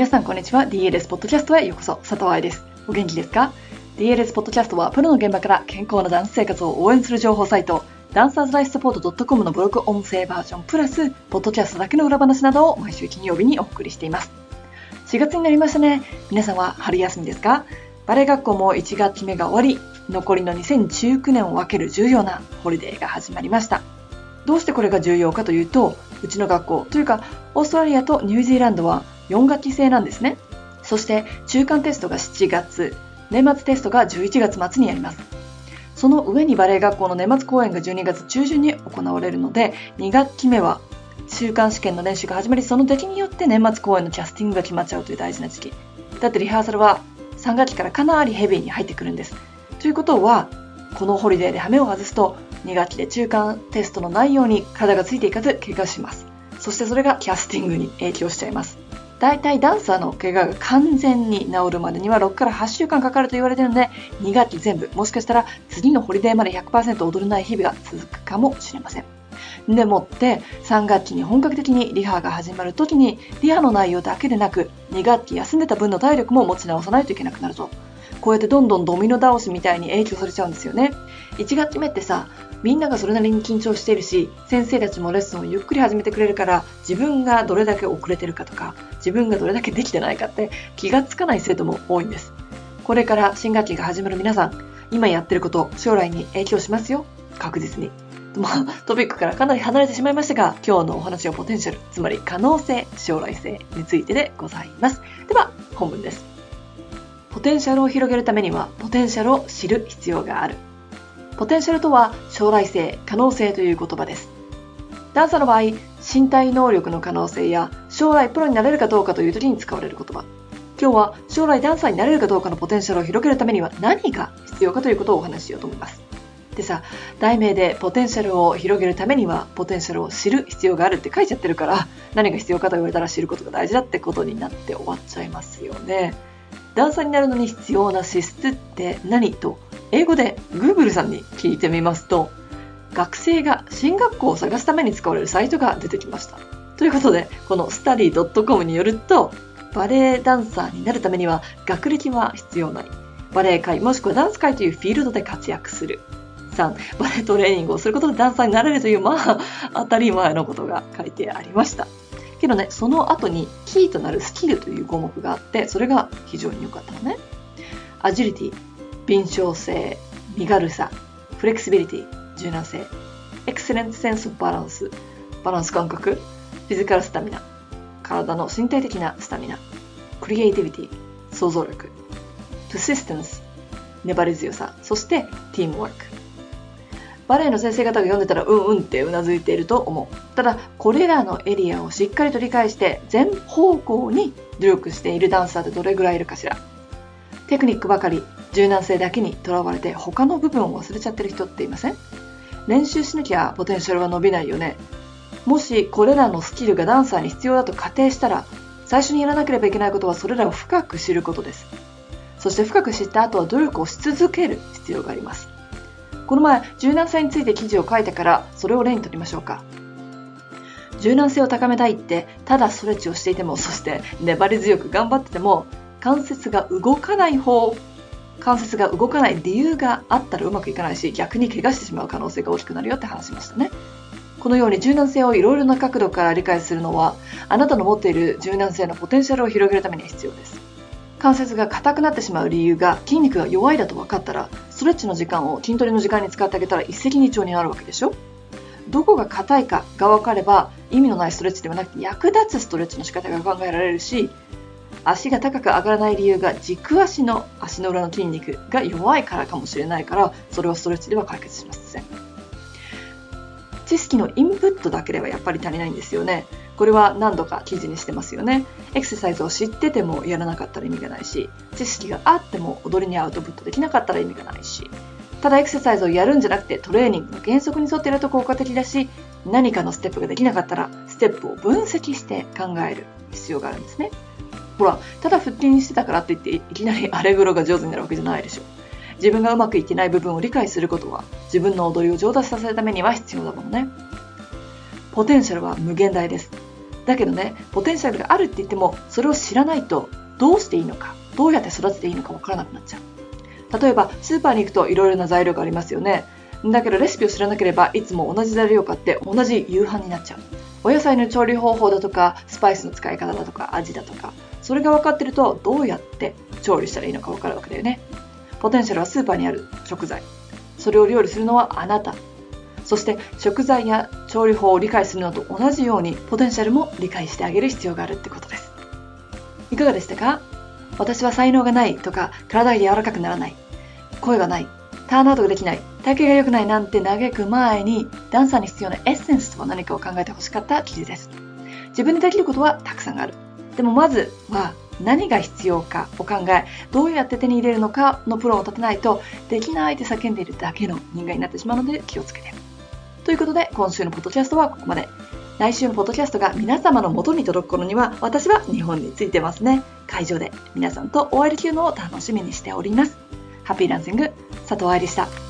皆さんこんにちは。DLS ポッドキャストへようこそ。佐藤愛です。お元気ですか ?DLS ポッドキャストはプロの現場から健康なダンス生活を応援する情報サイト、ダンサーズライフサポート .com のブログ音声バージョンプラス、ポッドキャストだけの裏話などを毎週金曜日にお送りしています。4月になりましたね。皆さんは春休みですか？バレエ学校も1学期目が終わり、残りの2019年を分ける重要なホリデーが始まりました。どうしてこれが重要かというと、うちの学校というか、オーストラリアとニュージーランドは4学期制なんですね。そして中間テストが7月、年末テストが11月末にやります。その上にバレエ学校の年末公演が12月中旬に行われるので、2学期目は中間試験の練習が始まり、その出来によって年末公演のキャスティングが決まっちゃうという大事な時期。だってリハーサルは3学期からかなりヘビーに入ってくるんです。ということは、このホリデーで羽目を外すと、2学期で中間テストの内容に体がついていかず怪我します。そしてそれがキャスティングに影響しちゃいます。大体ダンサーの怪我が完全に治るまでには6から8週間かかると言われているので、2学期全部、もしかしたら次のホリデーまで100%踊れない日々が続くかもしれません。でもって3学期に本格的にリハが始まる時にリハの内容だけでなく2学期休んでた分の体力も持ち直さないといけなくなるとこうやってどんどんドミノ倒しみたいに影響されちゃうんですよね1学期目ってさみんながそれなりに緊張しているし先生たちもレッスンをゆっくり始めてくれるから自分がどれだけ遅れてるかとか自分がどれだけできてないかって気がつかない生徒も多いんですこれから新学期が始まる皆さん今やってること将来に影響しますよ確実に、トピックからかなり離れてしまいましたが、今日のお話はポテンシャル、つまり可能性、将来性についてでございます。では、本文です。ポテンシャルを広げるためには、ポテンシャルを知る必要がある。ポテンシャルとは将来性、可能性という言葉です。ダンサーの場合、身体能力の可能性や将来プロになれるかどうかという時に使われる言葉。今日は将来ダンサーになれるかどうかのポテンシャルを広げるためには何が必要かということをお話ししようと思います。でさ、題名でポテンシャルを広げるためにはポテンシャルを知る必要があるって書いちゃってるから何が必要かと言われたら知ることが大事だってことになって終わっちゃいますよね。ダンサーになるのに必要な資質って何と英語で Google さんに聞いてみますと、学生が進学校を探すために使われるサイトが出てきました。ということで、この study.com によると、バレエダンサーになるためには学歴は必要ない。バレエ界もしくはダンス界というフィールドで活躍する。3、バレエトレーニングをすることでダンサーになれるという、まあ、当たり前のことが書いてありました。けどね、その後にキーとなるスキルという項目があって、それが非常に良かったのね。アジリティ、敏捷性、身軽さ、フレキシビリティ、柔軟性、エクセレントセンスバランス、バランス感覚、フィジカルスタミナ、体の身体的なスタミナ、クリエイティビティ、想像力、プシステンス、粘り強さ、そしてティームワーク。バレエの先生方が読んでたらうんうんってうなずいていると思う。ただ、これらのエリアをしっかりと理解して全方向に努力しているダンサーってどれぐらいいるかしら。テクニックばかり柔軟性だけにとらわれて他の部分を忘れちゃってる人っていません？練習しなきゃポテンシャルは伸びないよね。もしこれらのスキルがダンサーに必要だと仮定したら最初にやらなければいけないことはそれらを深く知ることです。そして深く知った後は努力をし続ける必要があります。この前柔軟性について記事を書いてからそれを例にとりましょうか。柔軟性を高めたいってただストレッチをしていてもそして粘り強く頑張ってても関節が動かない方関節が動かない理由があったらうまくいかないし逆に怪我してしまう可能性が大きくなるよって話しましたね。このように柔軟性をいろいろな角度から理解するのはあなたの持っている柔軟性のポテンシャルを広げるために必要です。関節が硬くなってしまう理由が筋肉が弱いだと分かったらストレッチの時間を筋トレの時間に使ってあげたら一石二鳥になるわけでしょ？どこが硬いかが分かれば意味のないストレッチではなく役立つストレッチの仕方が考えられるし足が高く上がらない理由が軸足の足の裏の筋肉が弱いからかもしれないからそれはストレッチでは解決しません。知識のインプットだけではやっぱり足りないんですよね。これは何度か記事にしてますよね。エクササイズを知っててもやらなかったら意味がないし知識があっても踊りにアウトプットできなかったら意味がないし。ただエクササイズをやるんじゃなくてトレーニングの原則に沿っていると効果的だし何かのステップができなかったらステップを分析して考える必要があるんですね。ほら、ただ腹筋してたからって言って、いきなりアレグロが上手になるわけじゃないでしょ。自分がうまくいってない部分を理解することは、自分の踊りを上達させるためには必要だもんね。ポテンシャルは無限大です。だけどね、ポテンシャルがあるって言っても、それを知らないと、どうしていいのか、どうやって育てていいのかわからなくなっちゃう。例えば、スーパーに行くといろいろな材料がありますよね。だけどレシピを知らなければいつも同じ材料を買って同じ夕飯になっちゃう。お野菜の調理方法だとか、スパイスの使い方だとか、味だとか、それが分かってるとどうやって調理したらいいのか分かるわけだよね。ポテンシャルはスーパーにある食材。それを料理するのはあなた。そして食材や調理法を理解するのと同じようにポテンシャルも理解してあげる必要があるってことです。いかがでしたか？私は才能がないとか体が柔らかくならない。声がない。ターンアウトができない。体型が良くないなんて嘆く前にダンサーに必要なエッセンスとは何かを考えてほしかった記事です。自分でできることはたくさんある。でもまずは何が必要かを考え、どうやって手に入れるのかのプロを立てないと、できないって叫んでいるだけの人間になってしまうので気をつけて。ということで、今週のポッドキャストはここまで。来週のポッドキャストが皆様の元に届く頃には、私は日本に着いてますね。会場で皆さんとお会いできるのを楽しみにしております。ハッピーランシング、佐藤愛でした。